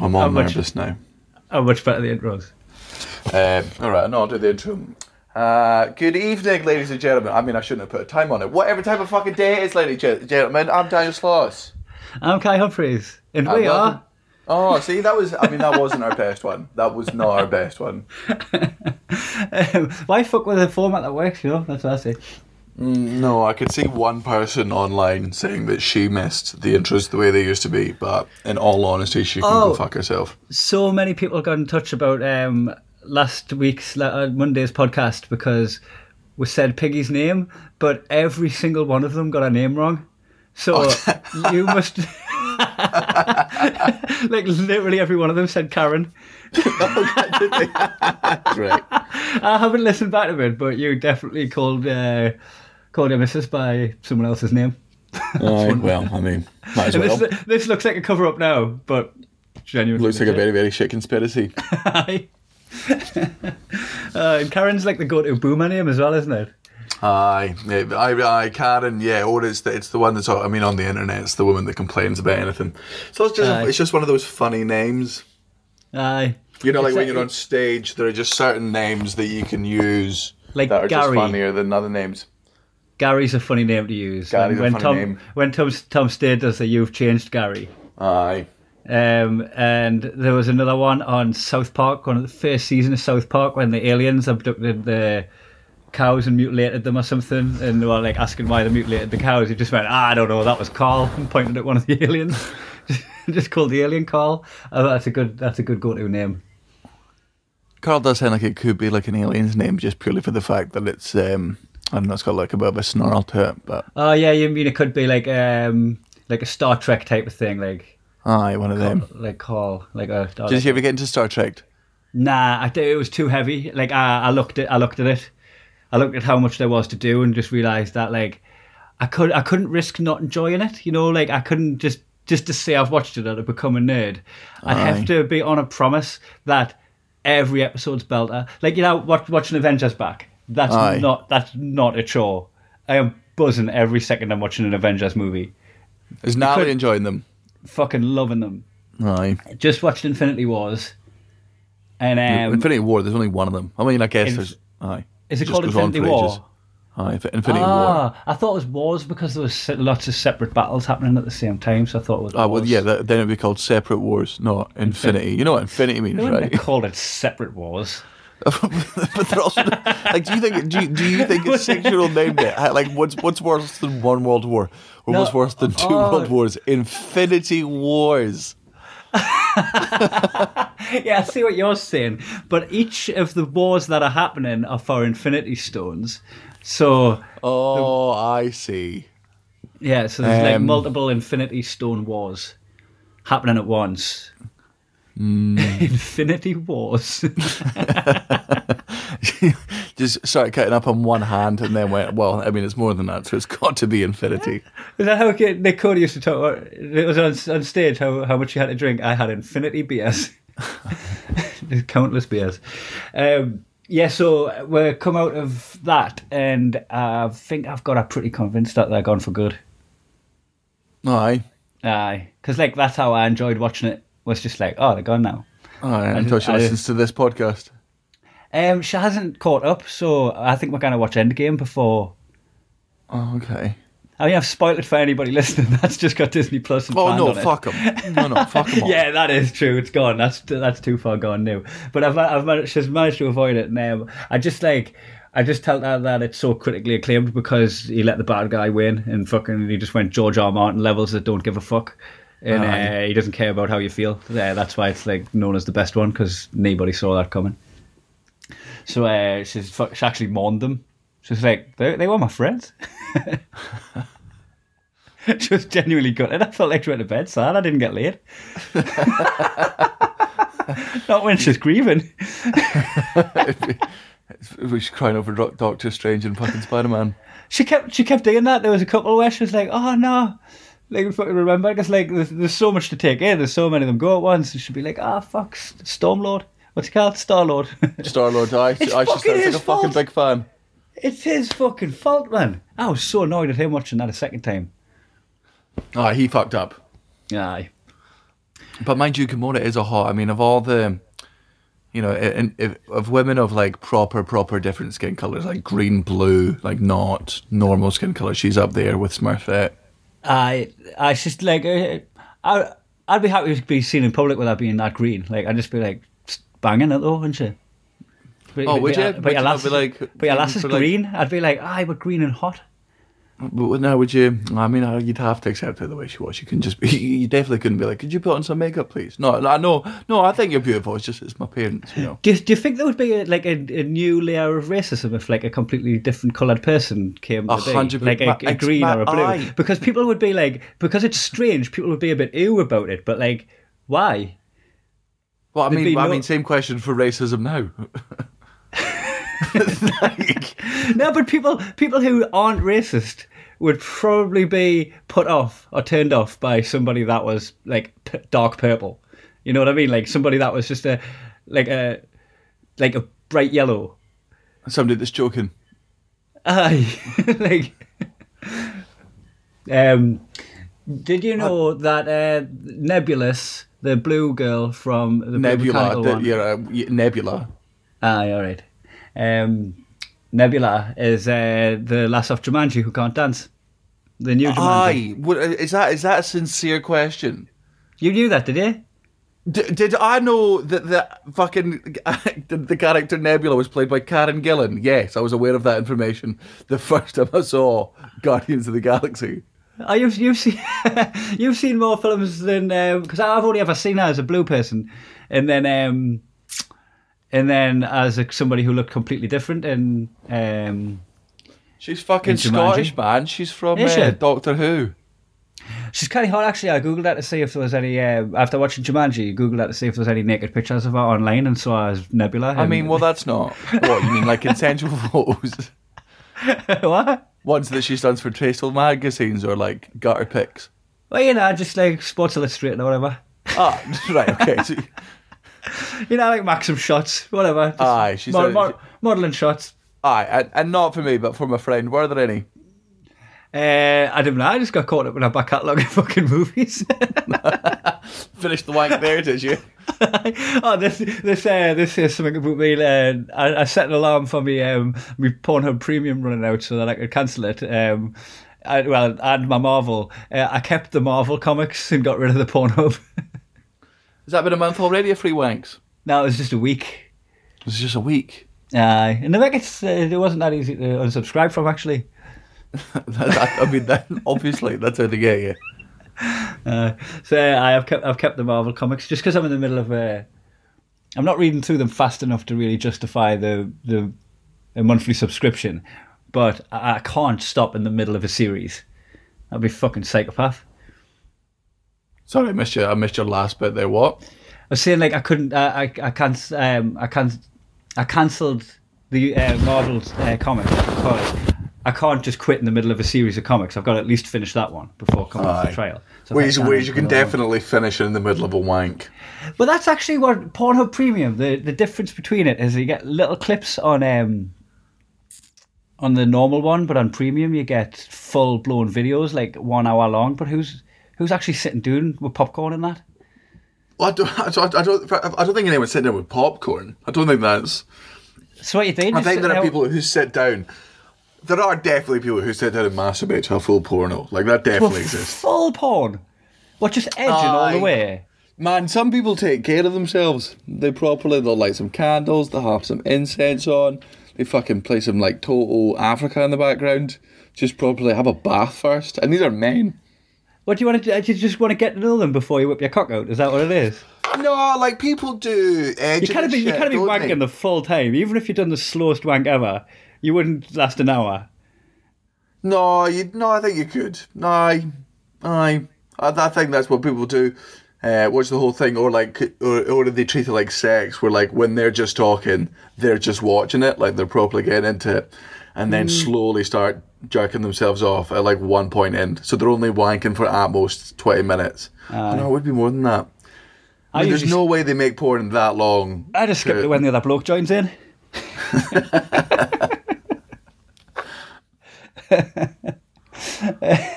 I'm How on much- nervous now. How much better the intros? Uh, all right, no, I'll do the intro. Uh, good evening, ladies and gentlemen. I mean, I shouldn't have put a time on it. Whatever type of fucking day it is, ladies and gentlemen, I'm Daniel Sloss. I'm Kai Humphreys, and we welcome. are. Oh, see, that was, I mean, that wasn't our best one. That was not our best one. Um, why fuck with a format that works? You know, that's what I say. No, I could see one person online saying that she missed the intros the way they used to be, but in all honesty, she can Oh. go fuck herself. So many people got in touch about um, last week's uh, Monday's podcast because we said Piggy's name, but every single one of them got a name wrong. So you must. like literally every one of them said Karen. Right. I haven't listened back to it, but you definitely called uh, called your missus by someone else's name. Aye, well, I mean, might as well. this, this looks like a cover up now, but genuinely Looks like a very, very shit conspiracy. Aye. uh, and Karen's like the go-to boomer name as well, isn't it? Aye, yeah, I, I, Karen, yeah, or it's the, it's the one that's, I mean, on the internet, it's the woman that complains about anything. So it's just, Aye. it's just one of those funny names. Aye. You know, like when you're on stage, there are just certain names that you can use Like that are just funnier than other names. Gary's a funny name to use. Gary's a when funny Tom name. when Tom Tom Stade does the "You've changed Gary," Aye. um, and there was another one on South Park, one of the first season of South Park, when the aliens abducted the cows and mutilated them or something, and they were like asking why they mutilated the cows. He just went, ah, "I don't know, that was Carl," and pointed at one of the aliens. just called the alien Carl. Oh, that's a good that's a good go-to name. Carl does sound like it could be like an alien's name just purely for the fact that it's, um, I don't know, it's got like a bit of a snarl to it, but Oh yeah, you mean it could be like um like a Star Trek type of thing, like aye, one of them. like call like a. Did you ever get into Star Trek? Nah, I think it was too heavy. Like I, I looked at I looked at it, I looked at how much there was to do, and just realised that like I could I couldn't risk not enjoying it. You know, like I couldn't just just to say I've watched it or to become a nerd. I'd Aye. have to be on a promise that every episode's belter. Like you know, watch, watching Avengers back. That's Aye. not that's not a chore. I am buzzing every second I'm watching an Avengers movie. Is Natalie enjoying them? Fucking loving them. Aye. Just watched Infinity Wars. And um, Infinity War, there's only one of them. I mean, I guess Inf- there's. Aye. is it just called Infinity War? ages. Aye, Inf- Infinity War. Ah, I thought it was wars because there was lots of separate battles happening at the same time. So I thought it was. Ah, well, yeah, that, then it'd be called Separate Wars, not Infinity. You know what Infinity means, They right? have called it separate wars. but they're also like, do you think do you, do you think a six-year-old named it? Like, what's what's worse than one world war, or No, what's worse than two oh. world wars? Infinity Wars. Yeah, I see what you're saying. But each of the wars that are happening are for Infinity Stones. So Oh, I see. yeah, so there's like Um, multiple Infinity Stone wars happening at once. Hmm. Infinity Wars. Just started cutting up on one hand, and then went. Well, I mean, it's more than that, so it's got to be Infinity. Is that how Nick Cody used to talk? It was on, on stage how, how much he had to drink. I had infinity beers, countless beers. Um, yeah, so we come out of that, and I think I've got a pretty convinced that they're gone for good. Aye, Aye, because like that's how I enjoyed watching it. Was just like, oh, they're gone now. Until she I- listens to this podcast. Um, she hasn't caught up, so I think we're gonna watch Endgame before. Oh, okay. I mean, I've spoiled it for anybody listening. That's just got Disney Plus. and Oh no, fuck them. No, no, fuck them. Yeah, that is true. It's gone. That's that's too far gone now. But I've I've managed, she's managed to avoid it now. I just like I just tell her that it's so critically acclaimed because he let the bad guy win and fucking he just went George R. R. Martin levels that don't give a fuck. And uh, he doesn't care about how you feel. Yeah, that's why it's like known as the best one because nobody saw that coming. So uh, she's she actually mourned them. She's like, they, they were my friends. she was genuinely gutted. I felt like she went to bed sad. I didn't get laid. Not when she's grieving. We're crying over Doctor Strange and fucking Spider Man. She kept she kept doing that. There was a couple where she was like, "Oh no." Like fucking remember, because like there's, there's so much to take in. There's so many of them go at once. You she'd be like, "Ah, fuck, Stormlord. What's he called? Star Lord." Star Lord, I, I It's just fucking sounds like a fucking fault. big fan. it's his fucking fault, man. I was so annoyed at him watching that a second time. Ah, he fucked up. Aye. But mind you, Gamora is a hot. I mean, of all the, you know, in, in, of women of like proper, proper different skin colors, like green, blue, like not normal skin color, she's up there with Smurfette. I I just like uh, I I'd be happy to be seen in public without being that green. Like I'd just be like banging it though, wouldn't you? But, Oh, would you? But, Would but you your lass, be like- but your lass is like- green. I'd be like, aye, but green and hot. But now, would you? I mean, uh, you'd have to accept her the way she was. You can just be. You definitely couldn't be like, "Could you put on some makeup, please?" No, no, no, no. I think you're beautiful. It's just it's my parents, you know. Do you, do you think there would be a, like a, a new layer of racism if like a completely different coloured person came? A hundred like a, a green or a blue? aye. Because people would be like, because it's strange, people would be a bit ew about it. But like, why? Well, I There'd mean, be I mean, same question for racism now. like, No, but people people who aren't racist would probably be put off or turned off by somebody that was like p- dark purple. You know what I mean? Like somebody that was just a like a like a bright yellow. somebody that's joking. Aye, like. Um, did you know that uh, Nebulous, the blue girl from the Nebula, the, yeah, uh, Nebula. Aye, all right. Um, Nebula is uh, the lass of Jumanji who can't dance. The new Jumanji. Aye, what, is that is that a sincere question? You knew that, did you? D- did I know that the fucking the, the character Nebula was played by Karen Gillan? Yes, I was aware of that information the first time I saw Guardians of the Galaxy. Oh, you've you've seen you've seen more films than because I've only ever seen her as a blue person, and then um, and then as a, somebody who looked completely different and um, She's fucking Scottish, man. She's from uh, she? Doctor Who. she's kind of hot actually. I googled that to see if there was any uh, after watching Jumanji. You googled that to see if there was any naked pictures of her online, and saw her as Nebula. I mean, well, that's not what you mean, like consensual photos. what? Ones that she's done for Tasteful magazines or like gutter pics. Well, you know, just like Sports Illustrated or whatever. Ah, right, okay. So, You know, like Maxim shots, whatever. Just Aye, she's mod- a- mod- modelling shots. aye, and, and not for me, but for my friend. Were there any? Uh, I don't know. I just got caught up in a back catalogue of fucking movies. Finished the wank there, did you? oh, this this uh, this is something about me. Uh, I, I set an alarm for me um my Pornhub Premium running out so that I could cancel it. Um, I, well, and my Marvel. Uh, I kept the Marvel comics and got rid of the Pornhub. Has that been a month already of free wanks? no, it was just a week. It's just a week. Aye, and I think it's uh, it wasn't that easy to unsubscribe from actually. That- I mean, that, obviously, that's how they get you. Uh, so uh, I have kept I've kept the Marvel comics just because I'm in the middle of a. I'm not reading through them fast enough to really justify the the a monthly subscription, but I, I can't stop in the middle of a series. I'd be fucking psychopath. Sorry, I missed you. I missed your last bit there. What? I was saying like I couldn't. Uh, I I can't. Um, I can't. I cancelled the uh, Marvel's uh, comic because I can't just quit in the middle of a series of comics. I've got to at least finish that one before coming off the Aye. trail. So Ways, I ways you can definitely finish in the middle of a wank. But that's actually what Pornhub Premium. The the difference between it is you get little clips on um on the normal one, but on Premium you get full blown videos like one hour long. But who's who's actually sitting doing with popcorn and that? Well, I don't, I don't, I don't, I don't think anyone's sitting there with popcorn. I don't think that's. So what you doing? I think there are people who sit down. There are definitely people who sit down and masturbate to a full porno. Like that definitely exists. full porn. What just edging all the way? Man, some people take care of themselves. They properly, they'll light some candles, they'll have some incense on, they fucking play some like Toto Africa in the background. Just properly have a bath first. And these are men. What do you want to? do? Do you just want to get to know them before you whip your cock out? Is that what it is? No, like people do. You can't be you can't be wanking the full time. Even if you've done the slowest wank ever, you wouldn't last an hour. No, you. No, I think you could. No, I, I, I think that's what people do. Uh, watch the whole thing, or like, or, or do they treat it like sex, where like when they're just talking, they're just watching it, like they're properly getting into it, and then slowly start jerking themselves off at like one point in. So they're only wanking for at most twenty minutes. Oh, no, it would be more than that. I mean, there's no way they make porn that long. I just skip it when the other bloke joins in.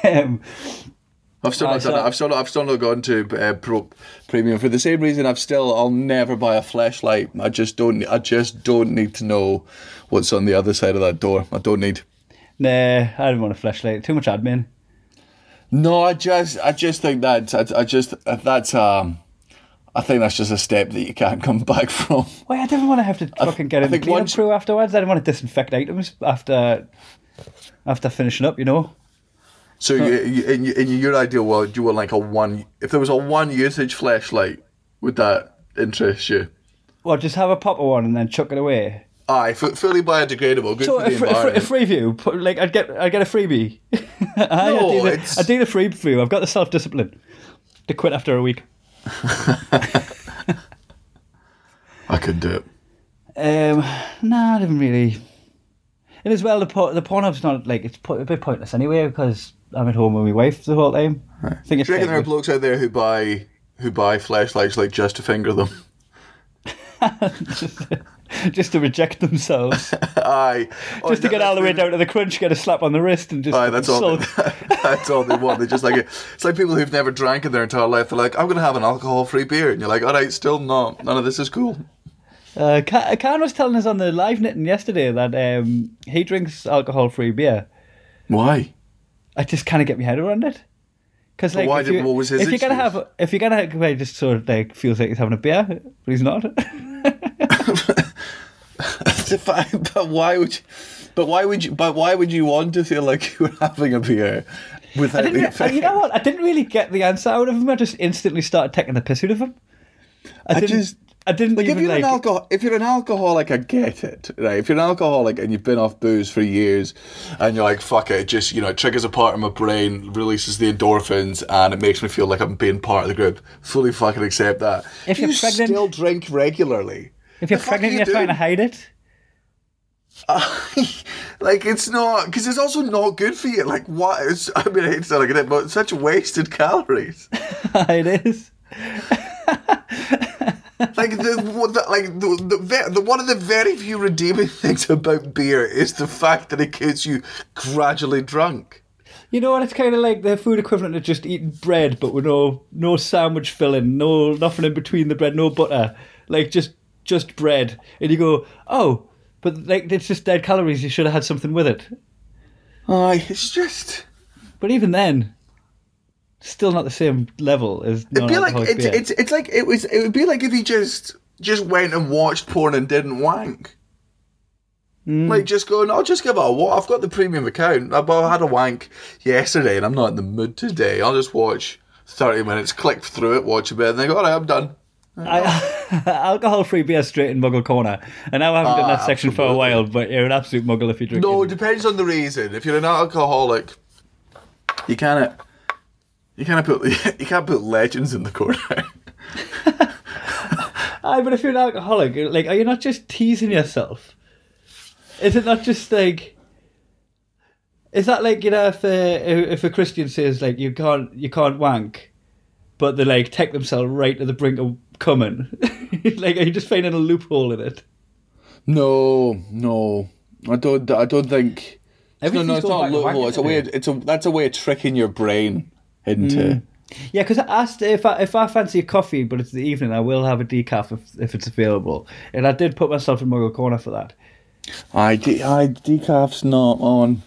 um, I've still not done it. I've still not, I've still not gone to uh, pro, premium for the same reason. I've still I'll never buy a Fleshlight. I just don't. I just don't need to know what's on the other side of that door. I don't need. Nah, I didn't want a Fleshlight. Too much admin. No, I just I just think that I, I just that's um. I think that's just a step that you can't come back from. Why I didn't want to have to fucking get I in the think cleanup once- crew afterwards. I didn't want to disinfect items after after finishing up. You know. So you, you, in, your- in your ideal world, you want like a one. If there was a one usage Fleshlight, would that interest you? Well, just have a popper one and then chuck it away. Aye, f- fully biodegradable. Good So for the a, fr- a environment. free view, like I'd get, I'd get a freebie. I, No, I, do the, it's- I do the free view. I've got the self discipline to quit after a week. I could do it. Um, nah, I didn't really. And as well, the po- the Pornhub's not like it's po- a bit pointless anyway because I'm at home with my wife the whole time. I think it's Do you reckon there are blokes out there who buy who buy Fleshlights like just to finger them? just to reject themselves, Aye, just to get all the way down to the crunch, get a slap on the wrist, and just Aye, that's all. They, that's all they want. They just like it. It's like people who've never drank in their entire life. They're like, I'm going to have an alcohol-free beer, and you're like, all right, still not. None of this is cool. Uh, Karen was telling us on the live knitting yesterday that um, he drinks alcohol-free beer. Why? I just kind of get my head around it. Because like, why if, did- you, what was his if you're gonna have, if you're gonna, have, just sort of like feels like he's having a beer, but he's not. It's a fact, but why would you? But why would you? But why would you want to feel like you were having a beer I without didn't. the re- effect? you know what? I didn't really get the answer out of him. I just instantly started taking the piss out of him. I, didn't. just- I didn't Like if you're like. an alcohol, if you're an alcoholic, I get it, right? If you're an alcoholic and you've been off booze for years, and you're like, "Fuck it," it just you know, it triggers a part of my brain, releases the endorphins, and it makes me feel like I'm being part of the group. Fully fucking accept that. If you're pregnant- still drink regularly. If you're pregnant you you're trying to hide it, like it's not because it's also not good for you. Like what? It's, I mean, I hate to sound like it, but such wasted calories. it is. Like the, what the like the, the, the one of the very few redeeming things about beer is the fact that it gets you gradually drunk. You know what? It's kind of like the food equivalent of just eating bread, but with no no sandwich filling, no nothing in between the bread, no butter, like just just bread. And you go, oh, but like it's just dead calories. You should have had something with it. Aye, it's just. But even then, still not the same level as. It'd be like it's, it's it's like it was. It would be like if he just just went and watched porn and didn't wank. Hmm. Like just going, I'll just give it a what. I've got the premium account. I, I had a wank yesterday, and I'm not in the mood today. I'll just watch thirty minutes, click through it, watch a bit, and then go, all right, I'm done. alcohol-free beer straight in Muggle Corner. And now I haven't done Ah, that section for a while, but you're an absolute muggle if you drink. No, it. it depends on the reason. If you're an alcoholic, you can't. You can't put you can't put legends in the corner. Aye, but if you're an alcoholic, like, are you not just teasing yourself? Is it not just like? Is that like you know if a, if a Christian says like you can't you can't wank, but they like take themselves right to the brink of coming, like are you just finding a loophole in it? no, no, I don't. I don't think. No, no, it's not a loophole. It's a way. It's a that's a way of tricking your brain into. Yeah, because I asked if I if I fancy a coffee, but it's the evening, I will have a decaf if if it's available, and I did put myself in Muggle Corner for that. I, de- I decaf's not on.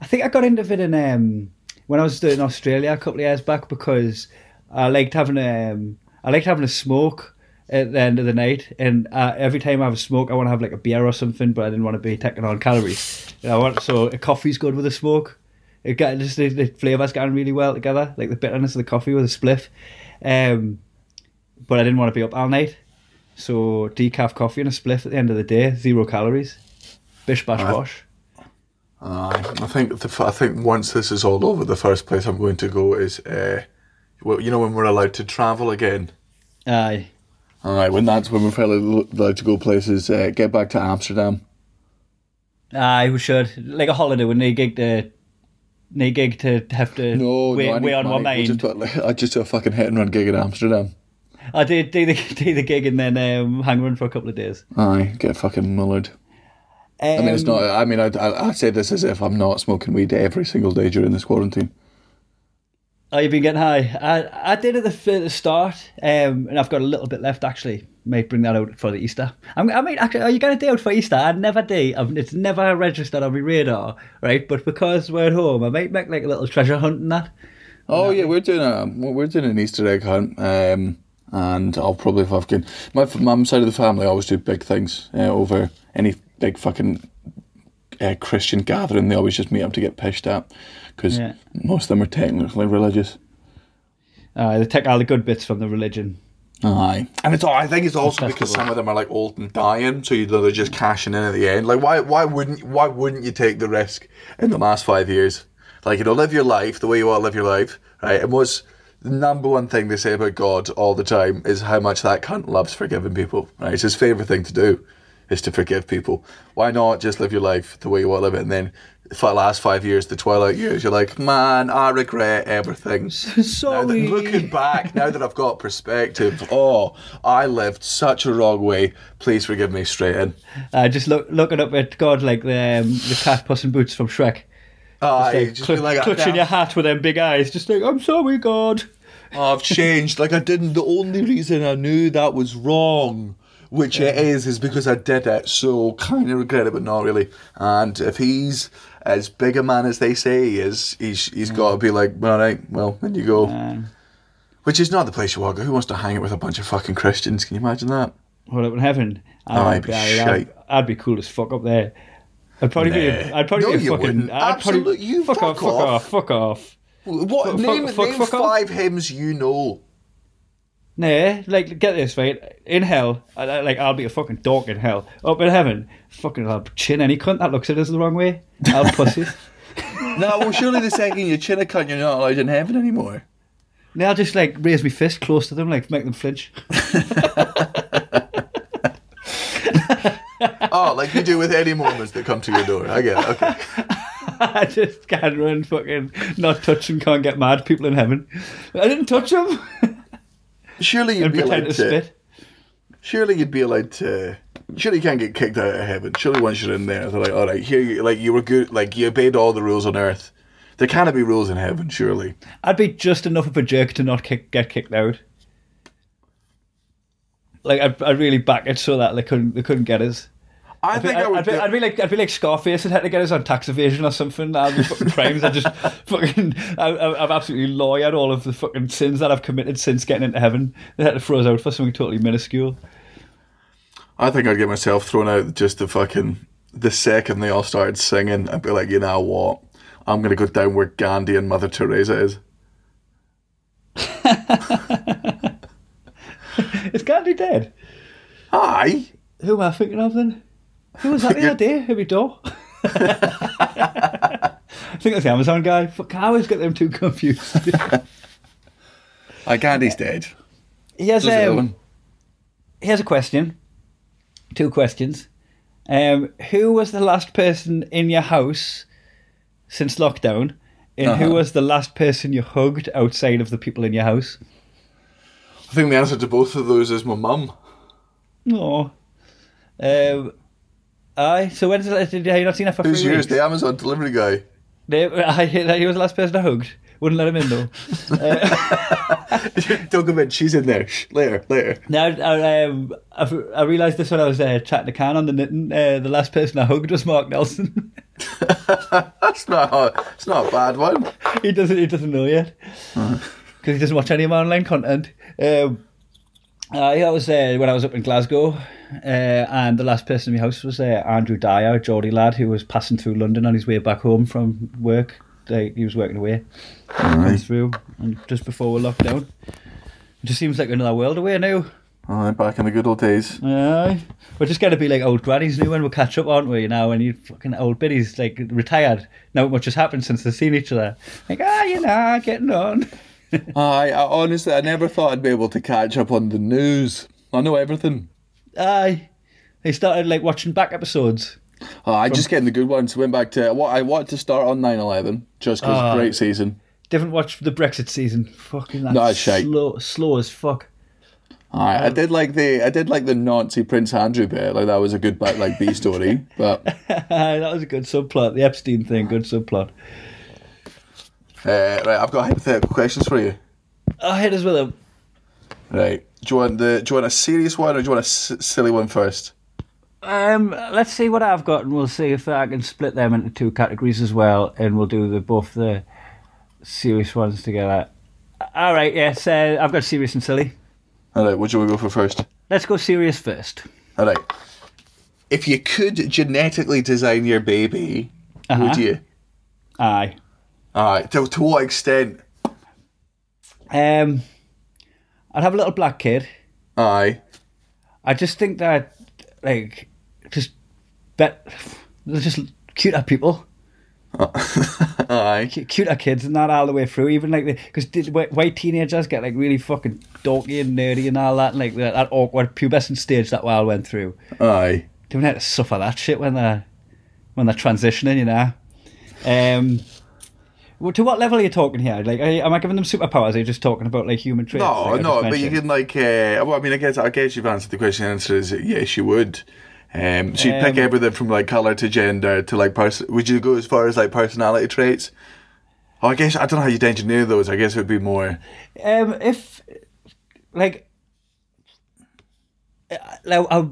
I think I got into it in um, when I was doing Australia a couple of years back because I liked having a, um, I liked having a smoke at the end of the night, and uh, every time I have a smoke, I want to have like a beer or something, but I didn't want to be taking on calories. And I want so a coffee's good with a smoke. It got just the, the flavors getting really well together, like the bitterness of the coffee with a spliff. Um, but I didn't want to be up all night, so decaf coffee and a spliff at the end of the day, zero calories, bish bash bosh. Aye, I think the, I think once this is all over, the first place I'm going to go is uh, you know when we're allowed to travel again. Aye. All right, when that's when we're finally allowed to go places, uh, get back to Amsterdam. Aye, we should. Like a holiday, wouldn't he gig to no gig to have to No, wait, no, I need wait on money. one We'll mind. just put, like, I just do a fucking hit and run gig in Amsterdam. I did do the do the gig and then um, hang around for a couple of days. Aye, get fucking mullered. Um, I mean, it's not. I mean, I, I, I say this as if I'm not smoking weed every single day during this quarantine. Oh, you've been getting high. I I did at the, at the start, um, and I've got a little bit left actually. Might bring that out for the Easter. I'm, I mean, actually, are you going to do it for Easter? I never do. I've, it's never registered on my radar, right? But because we're at home, I might make like a little treasure hunt and that. Oh yeah, we're doing a we're doing an Easter egg hunt, um, and I'll probably if I fucking my mum's side of the family always do big things uh, over any big fucking uh, Christian gathering. They always just meet up to get pished at because Yeah. most of them are technically religious. Uh, they take all the good bits from the religion. Aye, and it's all. I think it's also because some of them are like old and dying, so you know they're just cashing in at the end. Like why? Why wouldn't? Why wouldn't you take the risk in the last five years? Like you know, live your life the way you want to live your life, right? And what's the number one thing they say about God all the time is how much that cunt loves forgiving people. Right? It's his favorite thing to do is to forgive people. Why not just live your life the way you want to live it, and then for the last five years, the twilight years, you're like, man, I regret everything. Now that, Sorry. looking back, now that I've got perspective, oh, I lived such a wrong way. Please forgive me straight in. Uh, just look looking up at God like the um, the cat Puss in Boots from Shrek. I Like, just cl- like clutching your hat with them big eyes, just like I'm sorry, God. oh, I've changed. Like I didn't. The only reason I knew that was wrong, which it is, is because I did it. So kind of regret it, but not really. And if he's as big a man as they say he is, he's he's got to be like, all right, well, then you go. Um, Which is not the place you want to go. Who wants to hang out with a bunch of fucking Christians? Can you imagine that? what up in heaven? Oh, I'd, I'd be I'd, I'd. I'd be cool as fuck up there. I'd probably be. Nah. I'd probably No, be a you fucking. wouldn't. I'd probably, you fuck, fuck off, fuck off. off, fuck off. What Fuck- name, fuck- name fuck off. five hymns you know? Nah, like get this right. In hell, I, I- like I'll be a fucking dog in hell. Up in heaven, fucking I'll chin any cunt that looks at us the wrong way. I'll pussy. No, well, surely the second you chin a cunt, you're not allowed in heaven anymore. Now I'll just like raise my fist close to them, like make them flinch. Oh, like you do with any Mormons that come to your door. I get it. Okay. I just can't run, fucking not touch and can't get mad. People in heaven. I didn't touch them. Surely you'd be allowed to spit. Surely you'd be allowed to. Surely you can't get kicked out of heaven. Surely once you're in there, they're like, all right, here, you, like you were good, like you obeyed all the rules on earth. There cannot be rules in heaven, surely. I'd be just enough of a jerk to not kick, get kicked out. Like I'd, I'd really back it so that they couldn't they couldn't get us. I think I would. I'd, be, I'd be like I'd be like Scarface and had to get us on tax evasion or something. I'd be fucking crimes. I just fucking I, I- I've absolutely lawyered all of the fucking sins that I've committed since getting into heaven. They had to throw us out for something totally minuscule. I think I'd get myself thrown out just the fucking the second they all started singing. I'd be like, you know what? I'm gonna go down where Gandhi and Mother Teresa is. Is Gandhi dead? Aye. Who am I thinking of then? Who was that the other day? Who we door? I think that's the Amazon guy. Fuck, I always get them too confused. Aye, He's dead. he has Does um, one. Here's a question. Two questions. Um, who was the last person in your house since lockdown? And who Uh-huh. was the last person you hugged outside of the people in your house? I think the answer to both of those is my mum. No. Um, aye. So when did, you not seen her for Who's yours? The Amazon delivery guy. They- I, he was the last person I hugged. Wouldn't let him in though. Don't come in. She's in there. Later, later. now I, um, I, I realised this when I was uh, chatting to Can on the knitting. Uh, the last person I hugged was Mark Nelson. That's not. A, it's not a bad one. he doesn't. He doesn't know yet because he doesn't watch any of my online content. Um, uh, that was uh, when I was up in Glasgow, uh, and the last person in my house was uh, Andrew Dyer, a Geordie lad who was passing through London on his way back home from work. Like, he was working away, went through, and just before we locked down. It just seems like another world away now. Oh, back in the good old days. Aye. We're just going to be like old grannies now when we catch up, aren't we? You know, when you fucking old biddies, like retired. Not much has happened since they've seen each other. Like, ah, you know, getting on. I, I honestly, I never thought I'd be able to catch up on the news. I know everything. Aye. They started like watching back episodes. Oh, I just getting the good ones. Went back to what I wanted to start on 9-11, just because Ah. great season. Didn't watch the Brexit season. Fucking that's No, shite. slow, slow as fuck. I, I did like the I did like the Nazi Prince Andrew bit. Like that was a good bit, like B story. But that was a good subplot. The Epstein thing, good subplot. uh, right, I've got hypothetical questions for you. I hit us with him. Right, do you want the do you want a serious one or do you want a s- silly one first? Um, let's see what I've got, and we'll see if I can split them into two categories as well, and we'll do the both the serious ones together. All right, yes, uh, I've got serious and silly. All right, what do you want to go for first? Let's go serious first. All right. If you could genetically design your baby, Uh-huh. would you? Aye. All right. To, to what extent? Um, I'd have a little black kid. Aye. I just think that, like, just bet they're just cuter people, Aye. cu- cuter kids, and that all the way through. Even like because white teenagers get like really fucking dorky and nerdy and all that, and like that, that awkward pubescent stage that we all went through. Aye. They don't have to suffer that shit when they're when they're transitioning, you know. Um, well, to what level are you talking here? Like, you, am I giving them superpowers? Are you just talking about like human traits? No, like no, but you can like. Uh, well, I mean, I guess I guess you've answered the question. The answer is yes, you would. Um, so pick Um, everything from like color to gender to like person. Would you go as far as like personality traits? Oh, I guess I don't know how you'd engineer those. I guess it would be more. Um, if like, uh, like I,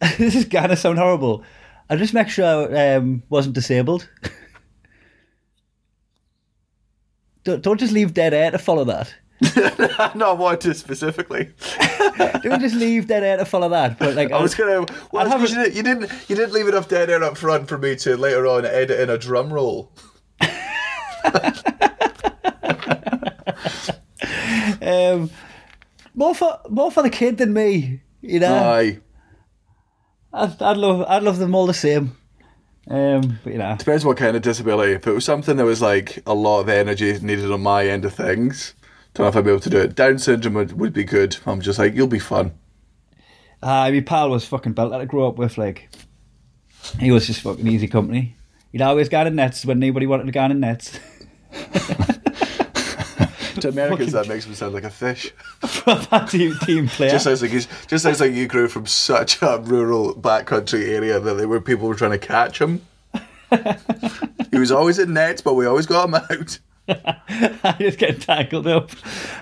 this is gonna sound horrible. I just make sure I um, wasn't disabled. don't, don't just leave dead air to follow that. Not what to specifically. Don't just leave dead air to follow that. But like, I was gonna. Well, have you, didn't, you didn't. You didn't leave enough dead air up front for me to later on edit in a drum roll. um, more for more for the kid than me. You know, Aye. I'd, I'd love I'd love them all the same. Um, but you know, Depends what kind of disability. If it was something that was like a lot of energy needed on my end of things, don't know if I'd be able to do it. Down syndrome would, would be good. I'm just like, you'll be fun. uh, my pal was fucking built that I grew up with. Like, he was just fucking easy company. He'd always got in nets when anybody wanted to go in nets. To Americans, that makes me sound like a fish. Team, team player. Just sounds like he's, just sounds like you grew from such a rural backcountry area that they were people were trying to catch him. he was always in nets, but we always got him out. I just get tangled up.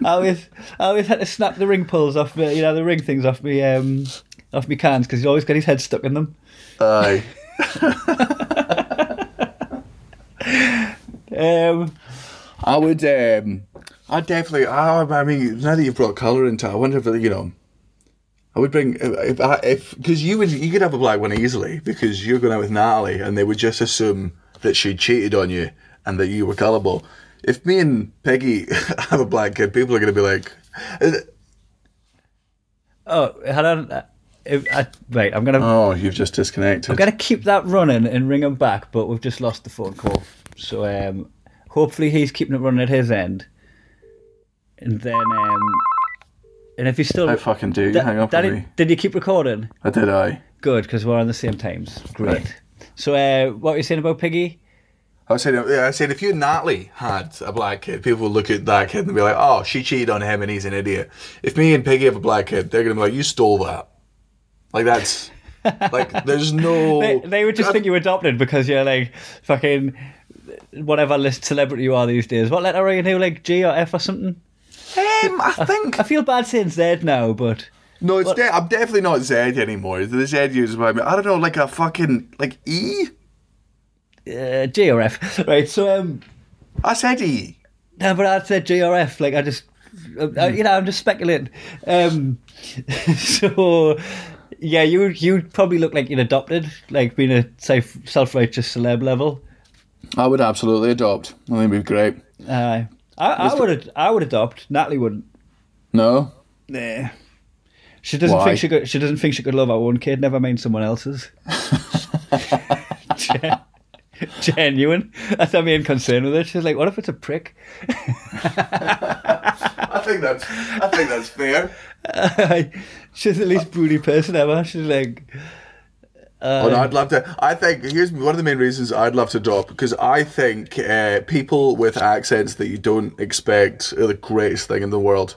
I always, I always had to snap the ring pulls off, me, you know, the ring things off me, um, off me cans because he always got his head stuck in them. Aye. Um, I would. Um, I definitely. I, I mean, now that you've brought colour into it, I wonder if you know. I would bring if I if because you would you could have a black one easily because you're going out with Natalie and they would just assume that she cheated on you and that you were gullible. If me and Peggy have a black kid, people are going to be like, uh, oh, hold on. Uh, I, right, I'm gonna, "Oh, you've just disconnected." I'm gonna keep that running and ring him back, but we've just lost the phone call. So, um, hopefully he's keeping it running at his end, and then, um, and if you still, I fucking do. You Da- hang up Danny, on me. did you keep recording? I did. I. Good, because we're on the same times. Great. Right. So, uh, what were you saying about Piggy? I was saying, yeah, I said, if you and Natalie had a black kid, people would look at that kid and be like, "Oh, she cheated on him, and he's an idiot." If me and Piggy have a black kid, they're gonna be like, "You stole that." Like that's like there's no. They, they would just think you adopted because you're like fucking whatever list celebrity you are these days. What letter are you now? Like G or F or something? Um, I think I feel bad saying Z now, but no. It's de- I'm definitely not Z anymore. The Z uses my. I don't know, like a fucking like E. uh, G or F. Right. So um, I said E. no, but I'd say G or F. Like I just, uh, you know, I'm just speculating. Um, so. Yeah, you you'd probably look like you'd adopted, like being a self self righteous celeb level. I would absolutely adopt. I think it'd be great. Uh, I, I would I would adopt. Natalie wouldn't. No. Nah. She doesn't Why? think she could. She doesn't think she could love her own kid. Never mind someone else's. Gen- Genuine. That's her main concern with it. She's like, "What if it's a prick?" I think that's I think that's fair. she's the least broody person ever. She's like, Oh, no, I'd love to. I think here's one of the main reasons I'd love to drop because I think uh, people with accents that you don't expect are the greatest thing in the world.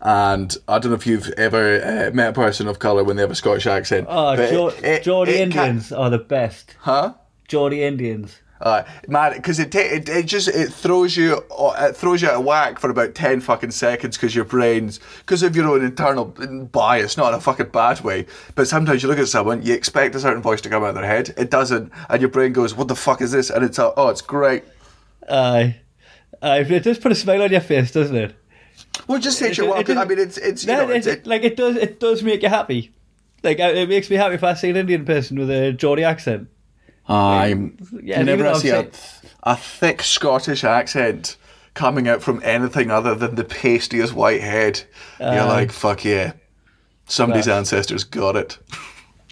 And I don't know if you've ever uh, met a person of color when they have a Scottish accent. oh, but Geor- it- it- Geordie can- Indians are the best. huh? Geordie Indians. Uh, man, because it, ta- it it just it throws you it throws you out of whack for about ten fucking seconds because your brains because of your own internal bias, not in a fucking bad way. But sometimes you look at someone, you expect a certain voice to come out of their head, it doesn't, and your brain goes, "What the fuck is this?" And it's uh, oh, it's great. Aye. Aye, it does put a smile on your face, doesn't it? Well, it just takes you a while. I mean, it's it's you No, know, it, it's, it, like it does. It does make you happy. Like it makes me happy if I see an Indian person with a Geordie accent. I'm Yeah, whenever I see a, a thick Scottish accent coming out from anything other than the pastiest white head, you're like, fuck yeah, somebody's ancestors got it.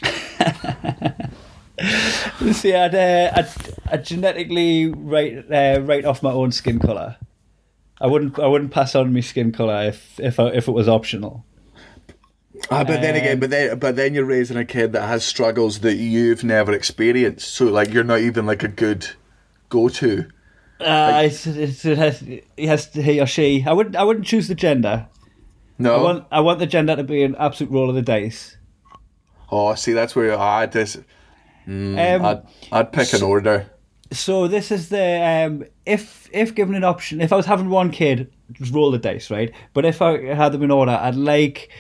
See, I'd, uh, I'd, I'd genetically write uh, write off my own skin color. I wouldn't I wouldn't pass on my skin color if if I, if it was optional. Ah, but then again, Um, but then but then you're raising a kid that has struggles that you've never experienced. So like you're not even like a good go to. Uh, it's, it's, it has, he has to, he or she. I wouldn't I wouldn't choose the gender. No. I want I want the gender to be an absolute roll of the dice. oh, see, that's where I this. Um, I'd I'd pick an order. So this is the um, if if given an option, if I was having one kid, just roll the dice, right? But if I had them in order, I'd like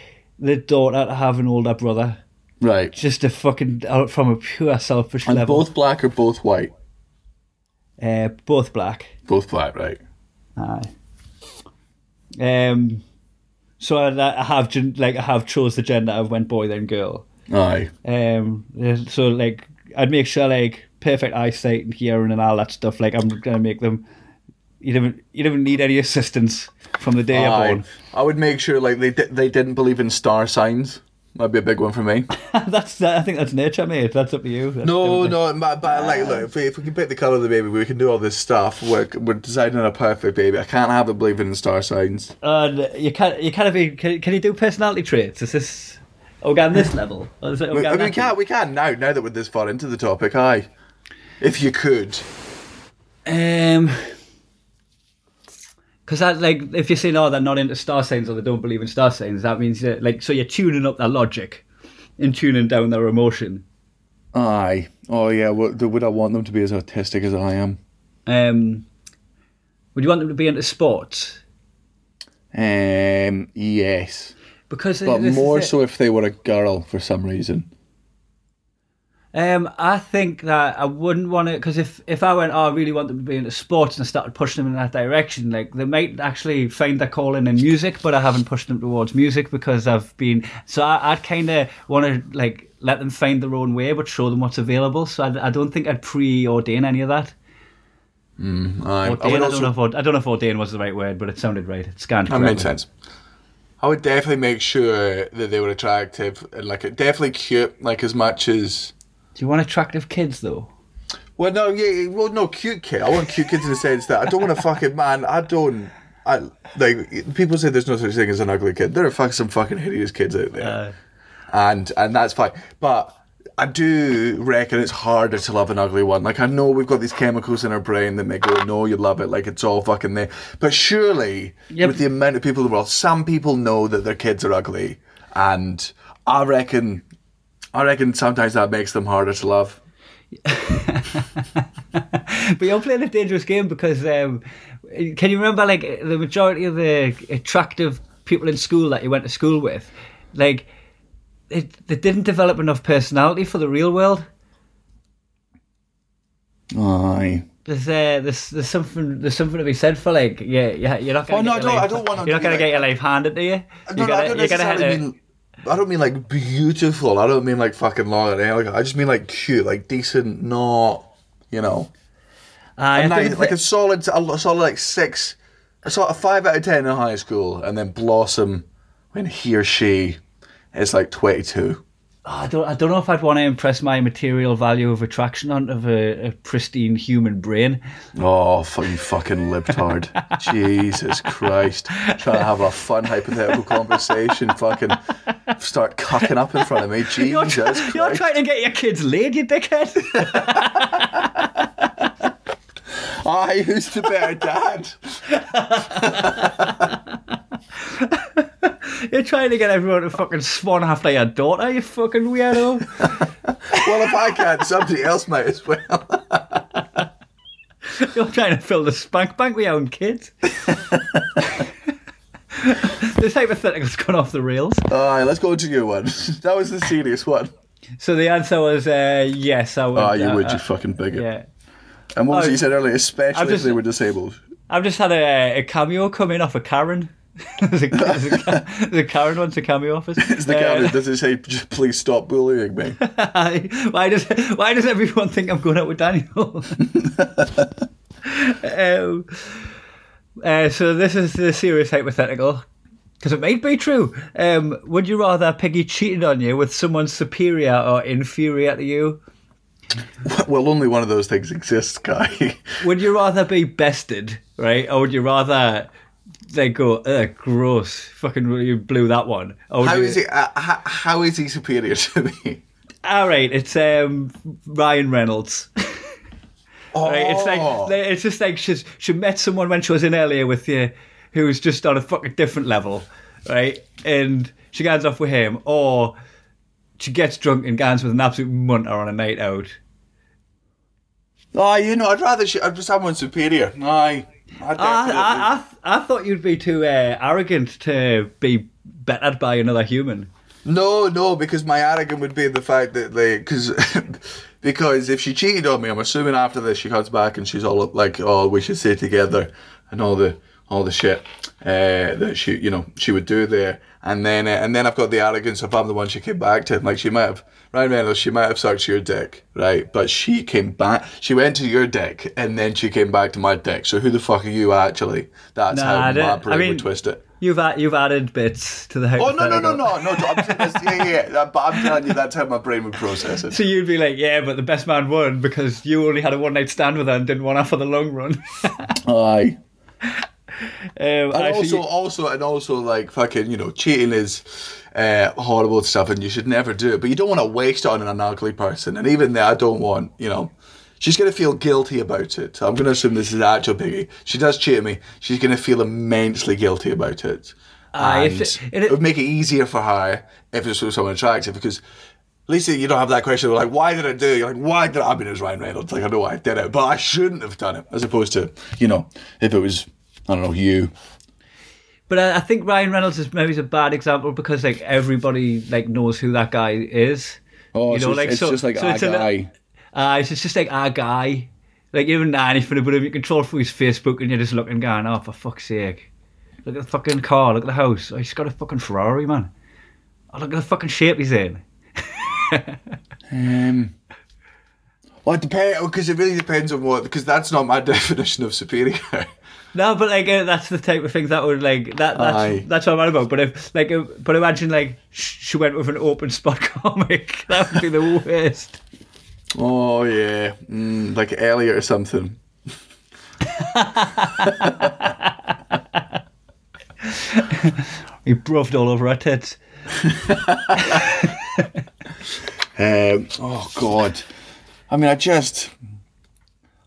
the daughter to have an older brother, Right. just a fucking out from a pure selfish And level. both black or both white. uh, both black. Both black, right? Aye. Um. So I, I have like I have chose the gender of went boy then girl. Aye. Um. So like I'd make sure like perfect eyesight and hearing and all that stuff. Like I'm gonna make them. You don't you don't need any assistance from the day you're born. I would make sure like they di- they didn't believe in star signs. That'd be a big one for me. that's I think that's nature, mate. That's up to you. That's No, no, but, but like, look, if we, if we can pick the colour of the baby, we can do all this stuff. We're, we're designing a perfect baby. I can't have it believing in star signs. And you can't you can't be can, can you do personality traits? Is this organ this level? Or is it We, I organ mean, we can't, we can now, now that we're this far into the topic, aye. If you could. Um, because that like if you're saying oh they're not into star signs or they don't believe in star signs, that means that like so you're tuning up their logic and tuning down their emotion. Aye. Oh, yeah, would, would I want them to be as autistic as I am? Um, would you want them to be into sports? Um, yes. Because But more so if they were a girl for some reason. Um, I think that I wouldn't want to because if if I went, oh, I really want them to be into sports and I started pushing them in that direction, like they might actually find their calling in music, but I haven't pushed them towards music because I've been. So I, I'd kind of want to like let them find their own way, but show them what's available. So I, I don't think I'd preordain any of that. Aye. I Ordain, would I, also don't know if I don't know if ordain was the right word, but it sounded right. It scanned. That correctly. sense. I would definitely make sure that they were attractive and like definitely cute, like as much as. Do you want attractive kids though? Well, no, yeah, well, no, cute kid. I want cute kids in the sense that I don't want a fucking man. I don't. I like people say there's no such thing as an ugly kid. There are fucking some fucking hideous kids out there, Uh, and and that's fine. But I do reckon it's harder to love an ugly one. Like I know we've got these chemicals in our brain that make go, no, you love it, like it's all fucking there. But surely, Yep. with the amount of people in the world, some people know that their kids are ugly, and I reckon, I reckon sometimes that makes them harder to love. But you're playing a dangerous game because um, can you remember like the majority of the attractive people in school that you went to school with, like they, they didn't develop enough personality for the real world. Aye. There's uh, there's there's something there's something to be said for like yeah yeah you're not gonna Oh, no, get I your don't- I life, don't want them you're to not gonna like- get your life handed to you. No, you no, I don't you're gonna necessarily have to, mean. I don't mean like beautiful. I don't mean like fucking long and elegant. I just mean like cute, like decent, not you know, I nice, like a solid, a solid like six, a sort of five out of ten in high school, and then blossom when he or she is like twenty two. I don't. I don't know if I'd want to impress my material value of attraction onto a, a pristine human brain. Oh, fucking fucking libtard. Jesus Christ. Trying to have a fun hypothetical conversation. Fucking start cocking up in front of me. You're, Jesus try- Christ. you're trying to get your kids laid, you dickhead. I who's the better dad? You're trying to get everyone to fucking swan after your daughter, you fucking weirdo. Well, if I can't, somebody else might as well. You're trying to fill the spank bank with your own kids. this hypothetical's gone off the rails. All right, let's go to your one. That was the serious one. So the answer was uh, yes, I would. Oh, you uh, would, uh, you fucking bigot. Yeah. And what was it Oh, you said earlier? Especially I've if just- they were disabled. I've just had a, a cameo come in off of Karen. There's, a, there's, a, there's a Karen wants a cameo office. It's the guy that does it say, please stop bullying me. why does why does everyone think I'm going out with Daniel? um, uh, so this is the serious hypothetical because it might be true. Um, would you rather Piggy cheated on you with someone superior or inferior to you? well, only one of those things exists, Guy. Would you rather be bested, right, or would you rather they go, "Ugh, gross, fucking you blew that one"? Would How is he? Uh, how, how is he superior to me? All right, it's um, Ryan Reynolds. Oh, Right, it's like it's just like she's she met someone when she was in earlier with you, who was just on a fucking different level, right? And she gets off with him, or she gets drunk and gets with an absolute munter on a night out. oh, you know, I'd rather she, I'd someone superior. Aye, I I. I, I, thought you'd be too uh, arrogant to be bettered by another human. No, no, because my arrogance would be the fact that they, because, because if she cheated on me, I'm assuming after this she comes back and she's all up like, oh, we should stay together, and all the, all the shit uh, that she, you know, she would do there, and then, uh, and then I've got the arrogance of I'm the one she came back to, like she might have, Ryan Reynolds, she might have sucked your dick, right, but she came back, she went to your dick, and then she came back to my dick. So who the fuck are you actually? That's Nah, how my brain I mean- would twist it. You've add, you've added bits to the Oh no no no no no! I'm this, yeah, yeah. But I'm telling you, that's how my brain would process it. So you'd be like, yeah, but the best man won because you only had a one night stand with her and didn't want her for the long run. Aye. Um, And actually, also, also, and also, like fucking, you know, cheating is uh, horrible stuff, and you should never do it. But you don't want to waste it on an ugly person, and even there, I don't want, you know. She's gonna feel guilty about it. I'm gonna assume this is actual Piggy. She does cheat me. She's gonna feel immensely guilty about it. Aye, and if it- it, it- would make it easier for her if it's with someone attractive because at least you don't have that question of like, why did I do it? You're like, why did I? I mean, it was Ryan Reynolds. Like, I know why I did it, but I shouldn't have done it. As opposed to, you know, if it was, I don't know, you. But I, I think Ryan Reynolds is maybe a bad example because like everybody like knows who that guy is. Oh, You know, so like, it's so- just like so a it's a li- guy. Uh, it's just like our guy. Like even not anything, but if you control through his Facebook and you're just looking, going, "Oh, for fuck's sake! Look at the fucking car! Look at the house! Oh, he's got a fucking Ferrari, man! Oh, look at the fucking shape he's in." Um, well, it depends because it really depends on what. Because that's not my definition of superior. No, but like uh, that's the type of things that would like that. That's Aye. that's what I'm on about. But if like, uh, but imagine like sh- she went with an open spot comic, that would be the worst. oh yeah, mm, like Elliot or something. He bruffed all over our tits. Um, oh God, I mean, I just,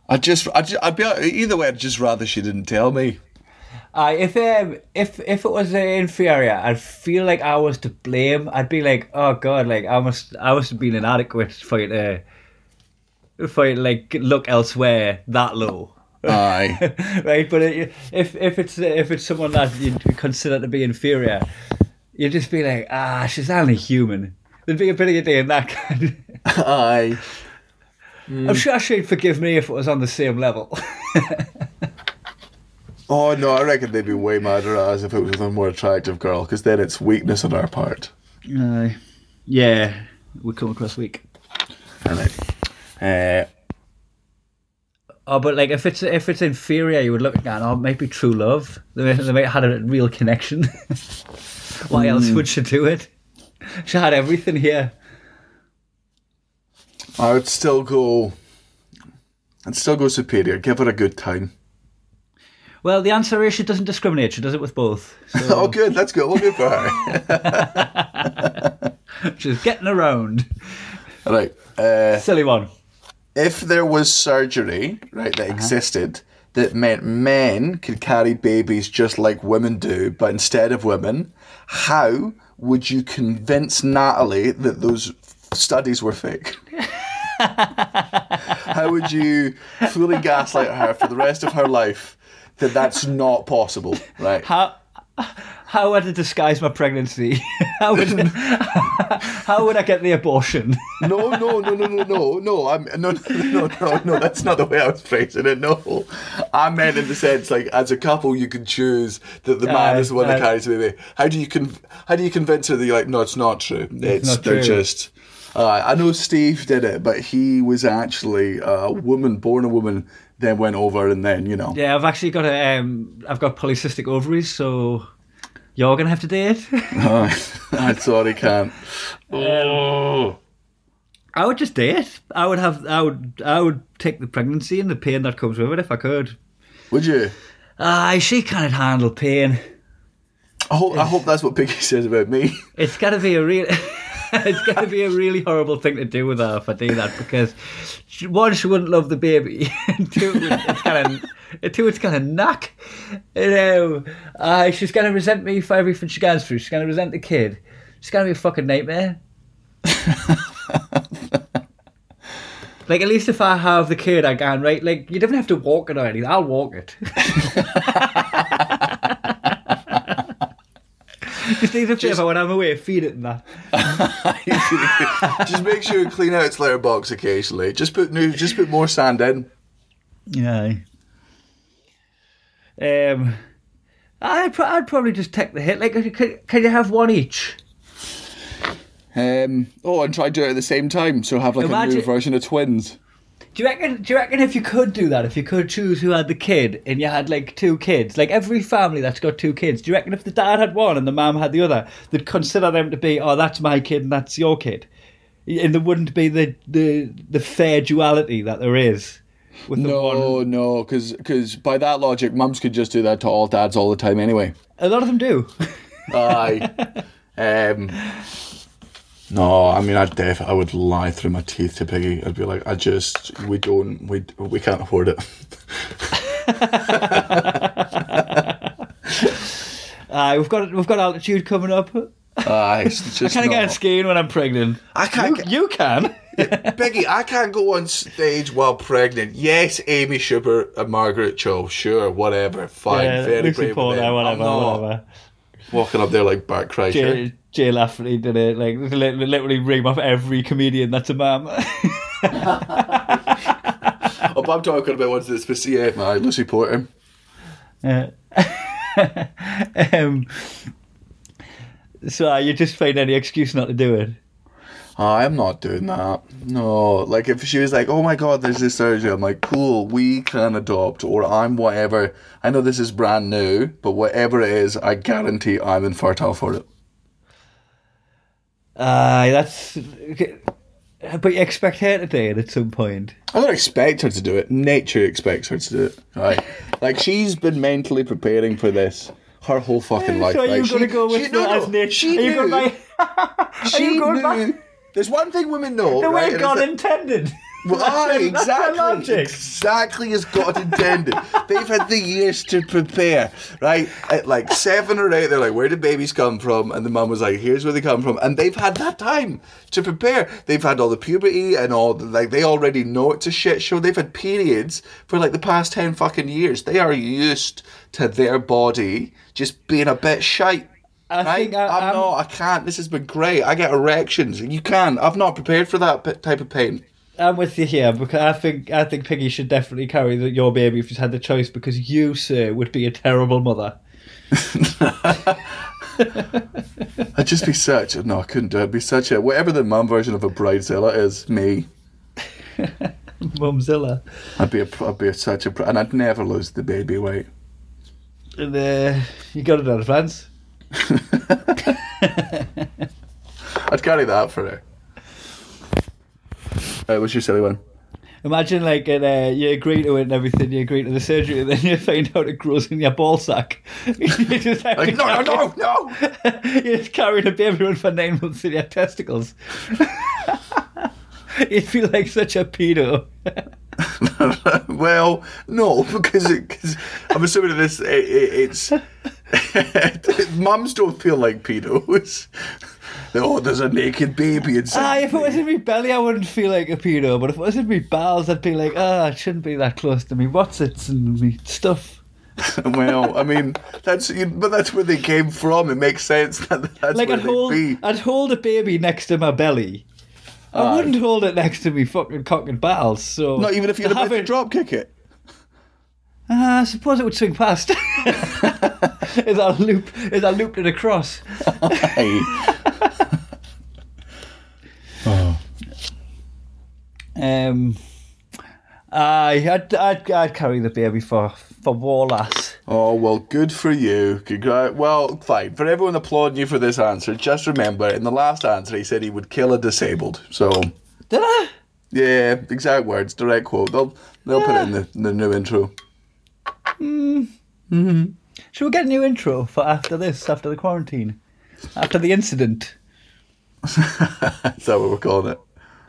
I just, I just, I'd be either way. I'd just rather she didn't tell me. Uh, if um, if if it was uh, inferior, I'd feel like I was to blame. I'd be like, oh god, like I must I must have been inadequate for you to for you to, like look elsewhere that low. Aye. right, but it, if if it's if it's someone that you consider to be inferior, you'd just be like, ah, she's only human. There'd be a bit of you doing that kind. Aye. I'm sure she'd forgive me if it was on the same level. Oh no, I reckon they'd be way madder at us if it was with a more attractive girl, because then it's weakness on our part. Aye. yeah, we come across weak. And it, uh, Oh, but like if it's if it's inferior, you would look at oh, it might be true love. They might, they might have had a real connection. Why else would she do it? She had everything here. I would still go. I'd still go superior. Give her a good time. Well, the answer is she doesn't discriminate. She does it with both. So Oh, good. That's good. Well, good for her. she's getting around. right. Uh, Silly one. if there was surgery, right, Uh-huh. that existed that meant men could carry babies just like women do, but instead of women, how would you convince Natalie that those studies were fake? how would you fully gaslight her for the rest of her life that that's not possible, right? How how would I disguise my pregnancy? how would how would I get the abortion? No, no, no, no, no, no, no. I'm no, no, no, no. That's not the way I was phrasing it. No, I meant in the sense like as a couple, you can choose that the man Uh, is the one that uh, carries the baby. How do you con- How do you convince her that you're like, no, it's not true. It's, not they're true. just. Uh, I know Steve did it, but he was actually a woman, born a woman, then went over, and then you know. Yeah, I've actually got a um, I've got polycystic ovaries, so you're gonna have to date. I'm sorry, can't. Oh. I would just do it. I would have. I would. I would take the pregnancy and the pain that comes with it if I could. Would you? Aye, she can't handle pain. I hope, I hope that's what Piggy says about me. It's got to be a real. it's got to be a really horrible thing to do with her if I do that because she, one, she wouldn't love the baby. and two, it's kind of two, it's kind of knack. You know, uh, she's gonna resent me for everything she goes through. She's gonna resent the kid. She's gonna be a fucking nightmare. like at least if I have the kid, I can right. Like you don't have to walk it or anything. I'll walk it. Just need a favour when I'm away, feed it and that. just make sure you clean out its litter box occasionally. Just put new, just put more sand in. Yeah. Um, I'd, pro- I'd probably just take the hit. Like, can, can you have one each? Um, oh, and try to do it at the same time. So have like a new version of twins. Do you reckon? Do you reckon if you could do that, if you could choose who had the kid, and you had like two kids, like every family that's got two kids, do you reckon if the dad had one and the mum had the other, they'd consider them to be, oh, that's my kid and that's your kid, and there wouldn't be the the the fair duality that there is with the No, one. no, because because by that logic, mums could just do that to all dads all the time anyway. A lot of them do. Aye. um, no, I mean, I'd def- I would lie through my teeth to Piggy. I'd be like, I just, we don't, we we can't afford it. Aye, we've got we've got altitude coming up. Aye, it's just Can I get not- skiing when I'm pregnant? I can't. You, you can. Peggy, I can't go on stage while pregnant. Yes, Amy Schumer and Margaret Cho, sure, whatever, fine, Yeah, very Lucy brave Porter, whatever, I'm not whatever. walking up there like Bert Kreischer. Jay, Jay Lafferty did it. Like literally ring off every comedian that's a mum. Oh, but I'm talking about ones that's specific. Yeah, aye, Lucy Porter. Yeah. um, so uh, you just find any excuse not to do it. I'm not doing that. No, like if she was like, "Oh my God, there's this surgery," I'm like, "Cool, we can adopt," or I'm whatever. I know this is brand new, but whatever it is, I guarantee I'm infertile for it. Aye, that's. But you expect her to do it at some point. I don't expect her to do it. Nature expects her to do it. Right? like she's been mentally preparing for this her whole fucking life. so are you going to go with she, no, no, as nature? She are you knew. going by are she you going by. There's one thing women know. the right, way it's God intended? Well, aye, their- that's their exactly, exactly as God intended. They've had the years to prepare, right? At like seven or eight, they're like, "Where did babies come from?" And the mum was like, "Here's where they come from." And they've had that time to prepare. They've had all the puberty and all. The, like they already know it's a shit show. They've had periods for like the past ten fucking years. They are used to their body just being a bit shite. I right? think I- I'm I'm- not. I can't. This has been great. I get erections. You can. I've not prepared for that type of pain. I'm with you here because I think I think Piggy should definitely carry the, your baby if she's had the choice because you, sir, would be a terrible mother. I'd just be such a no, I couldn't do it. I'd be such a whatever the mum version of a bridezilla is, me. Mumzilla. I'd be a, I'd be a, such a, and I'd never lose the baby weight. And uh, you got it in advance. I'd carry that for her. Uh, what's your silly one? Imagine like it, uh, you agree to it and everything, you agree to the surgery, and then you find out it grows in your ball sack. you just Like, no, no, no, no. You're just carrying a baby around for nine months in your testicles. you feel like such a pedo. well, no, because it, cause I'm assuming this it, it, it's mums don't feel like pedos. Oh, there's a naked baby inside. Ah, if it was in my belly, I wouldn't feel like a pedo. But if it was in my bowels, I'd be like, ah, it shouldn't be that close to me. What's it and me stuff? well, I mean, that's you- but that's where they came from. It makes sense that that's like where I'd hold, be. I'd hold a baby next to my belly. I Aye. wouldn't hold it next to me fucking cock and bowels. So Not even if you had have to it- drop kick it. Ah, I suppose it would swing past. is that loop? Is that looped it across? Hey. Um, aye, I'd, I'd, I'd carry the baby for for Wallace. Oh well, good for you. Congra- well, fine. For everyone applauding you for this answer, just remember in the last answer he said he would kill a disabled. So Did I? yeah, exact words, direct quote. They'll they'll put it in the, in the new intro. Should we get a new intro for after this? After the quarantine? After the incident? Is that what we're calling it?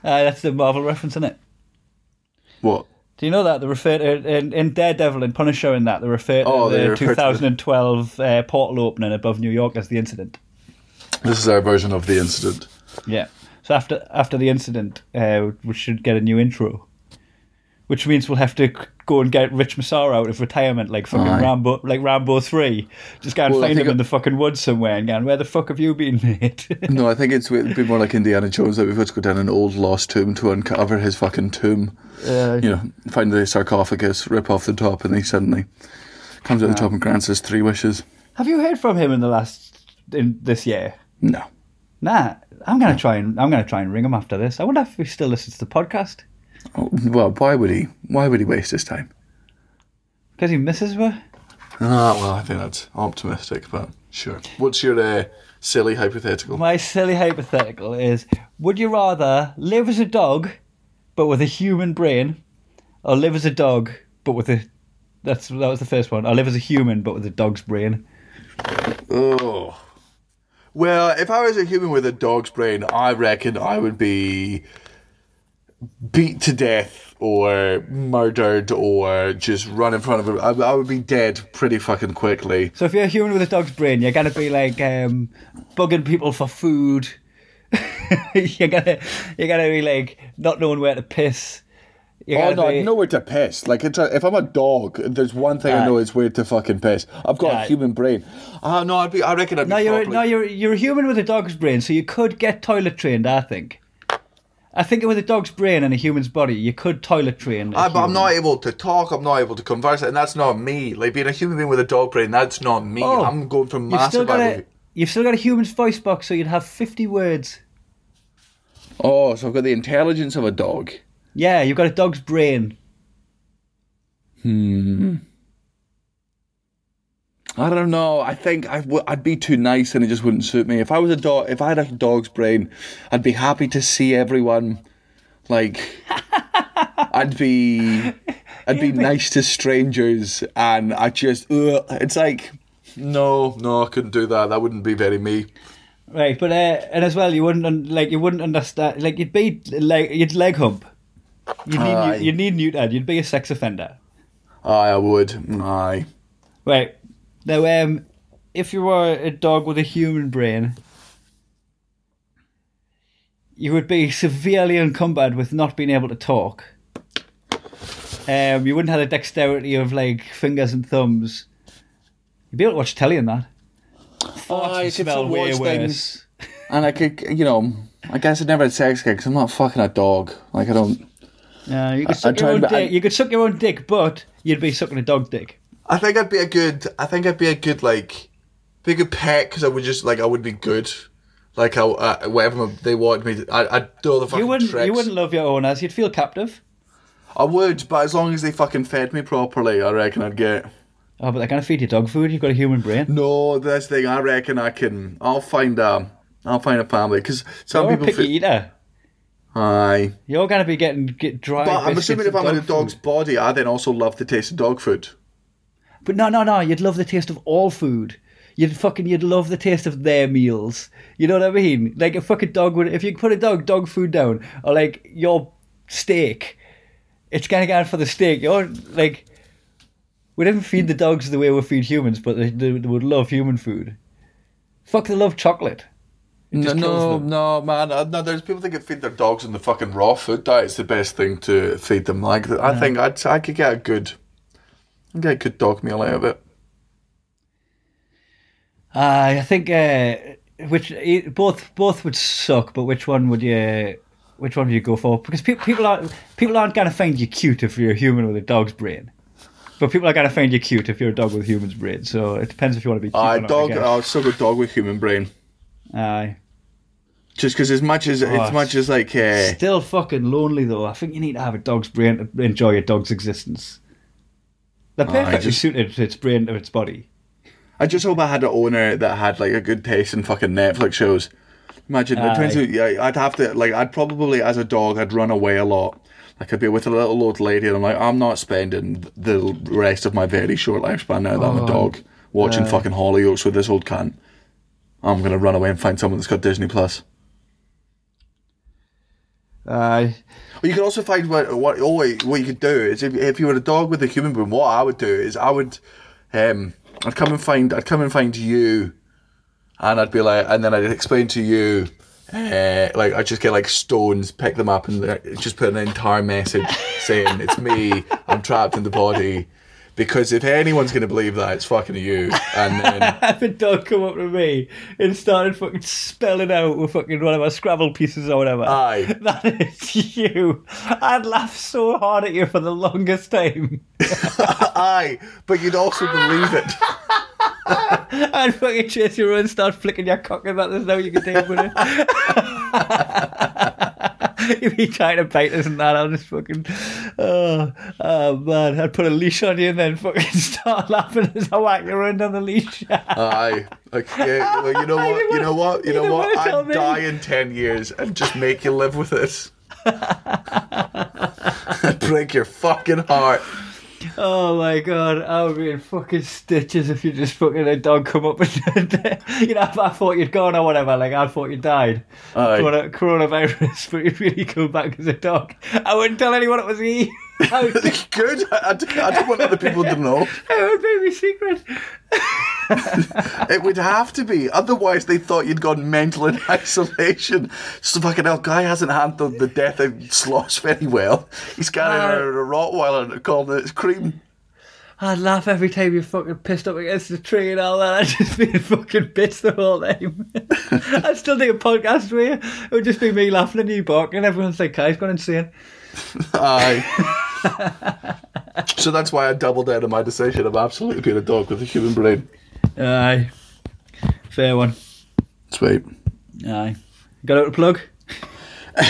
Uh, that's the Marvel reference, isn't it? What? Do you know that they refer to in, in Daredevil and Punisher and that they refer to Oh, the refer to the- 2012 uh, portal opening above New York as the incident? This is our version of the incident. Yeah. So after after the incident, uh, we should get a new intro, which means we'll have to go and get Rich Massara out of retirement, like fucking Aye. Rambo, like Rambo three. Just go and Well, find him in the fucking woods somewhere and going, "Where the fuck have you been, mate?" No, I think it's it'd be more like Indiana Jones that we've got to go down an old lost tomb to uncover his fucking tomb. Uh, You know, find the sarcophagus, rip off the top, and he suddenly comes out the top and grants us three wishes. have you heard from him in the last in this year? No. Nah, I'm gonna try and I'm gonna try and ring him after this. I wonder if he still listens to the podcast Oh, well, why would he? Why would he waste his time? because he misses me. Ah, well, I think that's optimistic, but sure. What's your uh, silly hypothetical? My silly hypothetical is: Would you rather live as a dog, but with a human brain, or live as a dog but with a that's that was the first one. Or live as a human but with a dog's brain. Oh. Well, if I was a human with a dog's brain, I reckon I would be beat to death or murdered or just run in front of it. I, I would be dead pretty fucking quickly. So if you're a human with a dog's brain, you're gonna be like um, bugging people for food. you're gonna you're gonna be like not knowing where to piss. You're Oh no, be, I know where to piss. Like it's a, if I'm a dog, there's one thing I know is where to fucking piss. I've got Aye. a human brain. Ah no, I'd be. I reckon I'd be. No, you're properly- no, you're you're a human with a dog's brain, so you could get toilet trained. I think. I think with a dog's brain and a human's body, you could toilet train. a Ah, but I'm not able to talk. I'm not able to converse, and that's not me. Like being a human being with a dog brain, that's not me. Oh, I'm going from You've still massive. got a you've still got a human's voice box, so you'd have fifty words. Oh, so I've got the intelligence of a dog. Yeah, you've got a dog's brain. I don't know. I think I w- I'd be too nice and it just wouldn't suit me. If I was a dog, if I had a dog's brain, I'd be happy to see everyone. Like, I'd be, I'd be nice to strangers, and I just, ugh, it's like, no, no, I couldn't do that. That wouldn't be very me. Right, but uh, and as well, you wouldn't un- like you wouldn't understand. Like you'd be like you'd leg hump. You'd need Aye. you'd need. You'd be a sex offender. Aye, I would. Aye. Right now, um, if you were a dog with a human brain, you would be severely encumbered with not being able to talk. Um, you wouldn't have the dexterity of like fingers and thumbs. You'd be able to watch telly and that. Farts Aye, would I could smell still way watch worse. things. And I could, you know, I guess I'd never had sex again because I'm not fucking a dog. Like, I don't. Yeah, you could I- suck I'd your own dick. I- You could suck your own dick, but you'd be sucking a dog dick. I think I'd be a good. I think I'd be a good like, be a good pet because I would just like I would be good. Like I, uh, whatever they want me, to, I, I'd do all the fucking You wouldn't. tricks. You wouldn't love your owners. You'd feel captive. I would, but as long as they fucking fed me properly, I reckon I'd get. Oh, but they're gonna feed you dog food. You've got a human brain. No, that's the thing. I reckon I can. I'll find a. I'll find a family because some You're a people. picky fe- eater. Aye. You're to be getting get dry. But I'm assuming if I'm in a dog's food. body, I then also love the taste of dog food. But no, no, no. You'd love the taste of all food. You'd fucking you'd love the taste of their meals. You know what I mean? Like a fucking dog would. If you put a dog dog food down, or like your steak, it's gonna go for the steak. You're like, we didn't feed the dogs the way we feed humans, but they, they, would love human food. Fuck, they love chocolate. No, no, no, man. uh, No, there's people that could feed their dogs on the fucking raw food diet. It's the best thing to feed them. Like, I think I'd, I could get a good, I'd get dog meal out of it. Uh, I think uh, which both both would suck, but which one would you which one would you go for? Because pe- people aren't people aren't gonna find you cute if you're a human with a dog's brain, but people are gonna find you cute if you're a dog with a human's brain. So it depends if you want to be cute. Uh, or not, dog, I. I'll still go dog with human brain. Aye. Just because as much as, Oh, as much as like, uh, Still fucking lonely though. I think you need to have a dog's brain to enjoy a dog's existence. They're uh, I perfectly just- suited to its brain to its body. I just hope I had an owner that had like a good taste in fucking Netflix shows. Imagine, depends Aye. yeah, I'd have to like, I'd probably as a dog, I'd run away a lot. Like I'd be with a little old lady, and I'm like, I'm not spending the rest of my very short lifespan now that I'm a Oh, dog watching aye. fucking Hollyoaks with this old cunt. I'm gonna run away and find someone that's got Disney Plus. Aye. Well, you can also find what what oh, what you could do is if, if you were a dog with a human brain, what I would do is I would um I'd come and find I'd come and find you, and I'd be like, and then I'd explain to you. Uh, like I just get like stones, pick them up, and just put an entire message saying it's me. I'm trapped in the body, because if anyone's gonna believe that, it's fucking you. And then a dog come up to me and started fucking spelling out with fucking one of my Scrabble pieces or whatever, Aye. that is you. I'd laugh so hard at you for the longest time. aye, but you'd also believe it. I'd fucking chase you around and start flicking your cock and that. There's no you can do with it. You'd be trying to bite us and that. I'll just fucking. Oh, oh man. I'd put a leash on you and then fucking start laughing as I whack you around on the leash. Aye. Yeah, well, you know what? You know what? You know what? I'd die in 10 years and just make you live with it. Break your fucking heart. Oh my god, I would be in fucking stitches if you just fucking a dog come up and you know I thought you'd gone or whatever, like I thought you died. Corona, coronavirus, but you'd really come back as a dog. I wouldn't tell anyone it was. I would, Good. I, I, don't- I don't want other people to know. it would be my secret. It would have to be. Otherwise, they thought you'd gone mental in isolation. So fucking hell, guy hasn't handled the death of Slosh very well. He's carrying around uh, a Rottweiler and calling it cream. I'd laugh every time you fucking pissed up against the tree and all that. I'd just be fucking bits the whole time. I'd still do a podcast with you. It would just be me laughing and you barking. And everyone's like, Kai's gone insane. Aye. so that's why I doubled down on my decision of absolutely being a dog with a human brain. Aye. Fair one. Sweet. Aye. Got out a plug? Uh,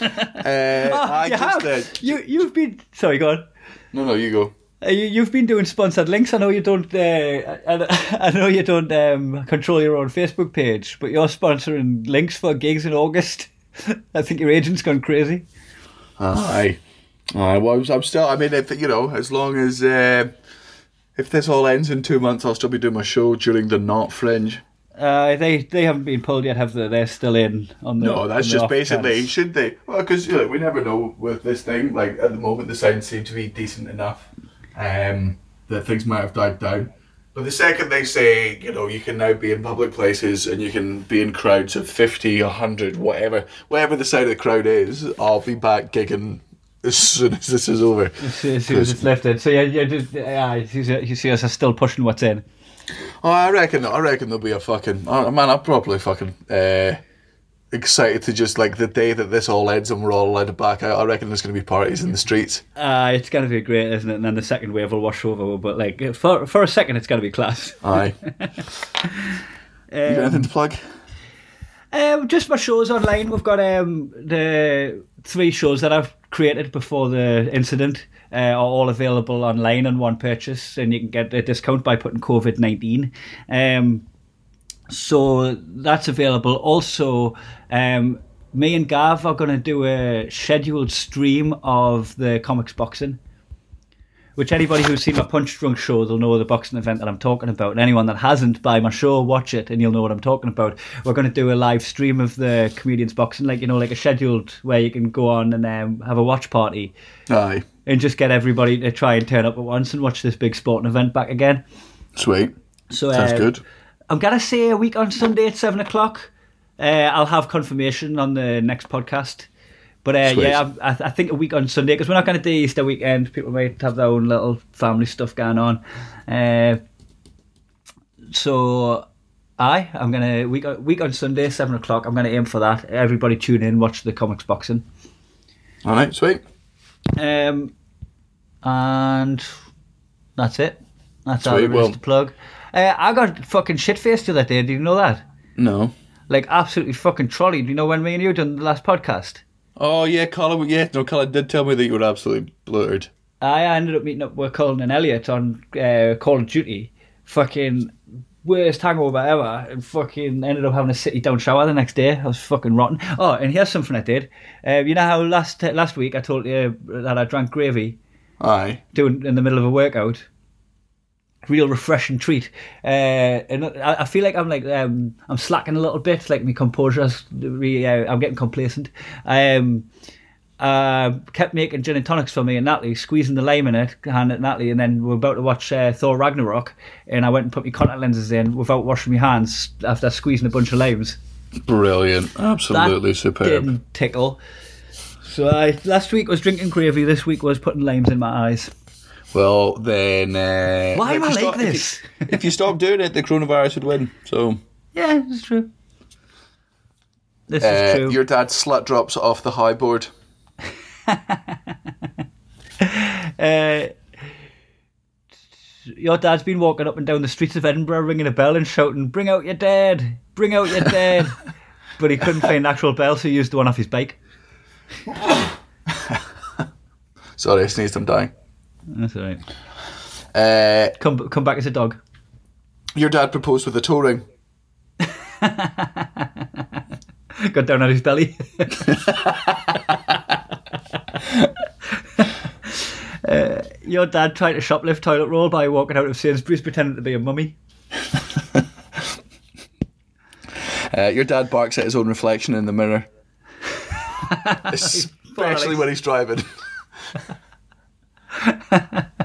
I you just have. did. You you've been sorry, go on. No, no, you go. Uh, you, you've been doing sponsored links. I know you don't. Uh, I, I know you don't um, control your own Facebook page, but you're sponsoring links for gigs in August. I think your agent's gone crazy. Aye. Aye. Well, I'm, I'm still. I mean, if you know, as long as uh, if this all ends in two months, I'll still be doing my show during the not fringe. Uh, they they haven't been pulled yet, have they? They're still in on the. No, that's just basically chance. should they? Well, because you know, we never know with this thing. Like at the moment, the sounds seem to be decent enough. Um, that things might have died down. But the second they say, you know, you can now be in public places and you can be in crowds of 50, 100, whatever, whatever the side of the crowd is, I'll be back gigging as soon as this is over. As soon as it's lifted. So yeah, yeah, just, yeah. You see, you see us are still pushing what's in. Oh, I reckon. I reckon there'll be a fucking. Oh, man, I'm probably fucking uh, excited to just like the day that this all ends and we're all led back out. I reckon there's going to be parties in the streets. Uh, it's gonna be great, isn't it? And then the second wave will wash over. But like for for a second, it's gonna be class. Aye. you got anything to plug? Um, just my shows online. We've got um, the three shows that I've created before the incident uh, are all available online in one purchase, and you can get a discount by putting COVID nineteen. Um, so that's available. Also, um, me and Gav are going to do a scheduled stream of the comics boxing. Which anybody who's seen my Punch Drunk show, they'll know the boxing event that I'm talking about. And anyone that hasn't, buy my show, watch it, and you'll know what I'm talking about. We're going to do a live stream of the comedians boxing, like you know, like a scheduled where you can go on and um, have a watch party Aye. and just get everybody to try and turn up at once and watch this big sporting event back again. Sweet. So Sounds uh, good. I'm gonna say a week on Sunday at seven o'clock. Uh, I'll have confirmation on the next podcast. But uh, yeah, I, I think a week on Sunday because we're not going to do Easter weekend. People might have their own little family stuff going on. Uh, so, I I'm gonna week week on Sunday seven o'clock. I'm gonna aim for that. Everybody tune in, watch the comics boxing. All right, sweet. Um, and that's it. That's all Sweet, there is well- to plug. Uh, I got fucking shit faced the other day. Did you know that? No. Like absolutely fucking trolleyed. You know when me and you done the last podcast? Oh yeah, Colin. Yeah, no, Colin did tell me that you were absolutely blurred. I ended up meeting up with Colin and Elliot on uh, Call of Duty. Fucking worst hangover ever. And fucking ended up having a city down shower the next day. I was fucking rotten. Oh, and here's something I did. Uh, you know how last last week I told you that I drank gravy Aye. doing in the middle of a workout. Real refreshing treat, uh, and I, I feel like I'm like um, I'm slacking a little bit. Like my composure's really, uh, I'm getting complacent. Um, uh, kept making gin and tonics for me and Natalie, squeezing the lime in it, handed it Natalie, and then we're about to watch uh, Thor Ragnarok, and I went and put my contact lenses in without washing my hands after squeezing a bunch of limes. Brilliant. Absolutely that superb. didn't tickle. So I, last week was drinking gravy. This week was putting limes in my eyes. Well, then. Uh, Why am I like stop- if you- this? If you stop doing it, the coronavirus would win. So, Yeah, it's true. This uh, is true. your dad slut drops off the high board. Uh, your dad's been walking up and down the streets of Edinburgh ringing a bell and shouting, Bring out your dad! Bring out your dad! but he couldn't find an actual bell, so he used the one off his bike. Sorry, I sneezed. I'm dying. That's all right. Uh, Come, come back as a dog. your dad proposed with a toe ring. Got down on his belly. uh, your dad tried to shoplift toilet roll by walking out of Sainsbury's pretending to be a mummy. Uh, your dad barks at his own reflection in the mirror. Especially when he's driving.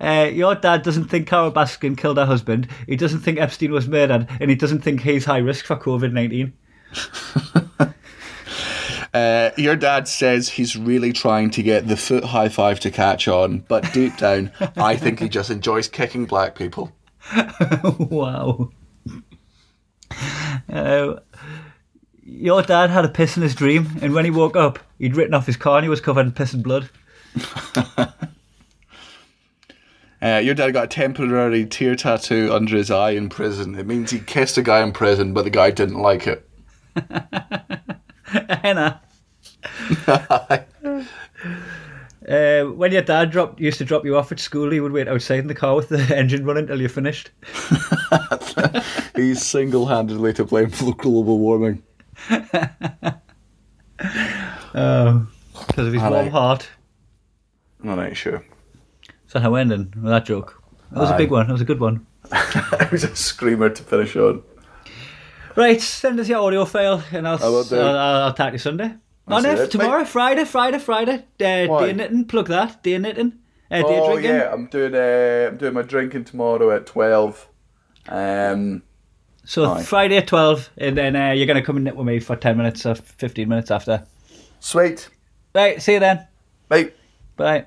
Uh, your dad doesn't think Carole Baskin killed her husband. He doesn't think Epstein was murdered, and he doesn't think he's high risk for COVID nineteen. Uh, your dad says he's really trying to get the foot high five to catch on, but deep down, I think he just enjoys kicking black people. wow. Uh, your dad had a piss in his dream, and when he woke up, he'd written off his car and he was covered in piss and blood. Uh, your dad got a temporary tear tattoo under his eye in prison. It means he kissed a guy in prison, but the guy didn't like it. Henna. Uh, when your dad dropped, used to drop you off at school, he would wait outside in the car with the engine running until you finished. He's single handedly to blame for global warming. Um, because of his warm heart. I'm not sure. So how ending with that joke? That was a big one. That was a good one. it was a screamer to finish on. Right, send us your audio file, and I'll I will do. I'll, I'll, I'll talk to you Sunday. That's no, it. tomorrow, Friday, Friday, Friday. Uh, Why? day knitting, plug that. Day knitting. Uh, day Oh drinking. yeah, I'm doing uh, I'm doing my drinking tomorrow at twelve. Um, So Aye. Friday at twelve, and then uh, you're gonna come and knit with me for ten minutes or fifteen minutes after. sweet. Right, see you then. Bye. Bye.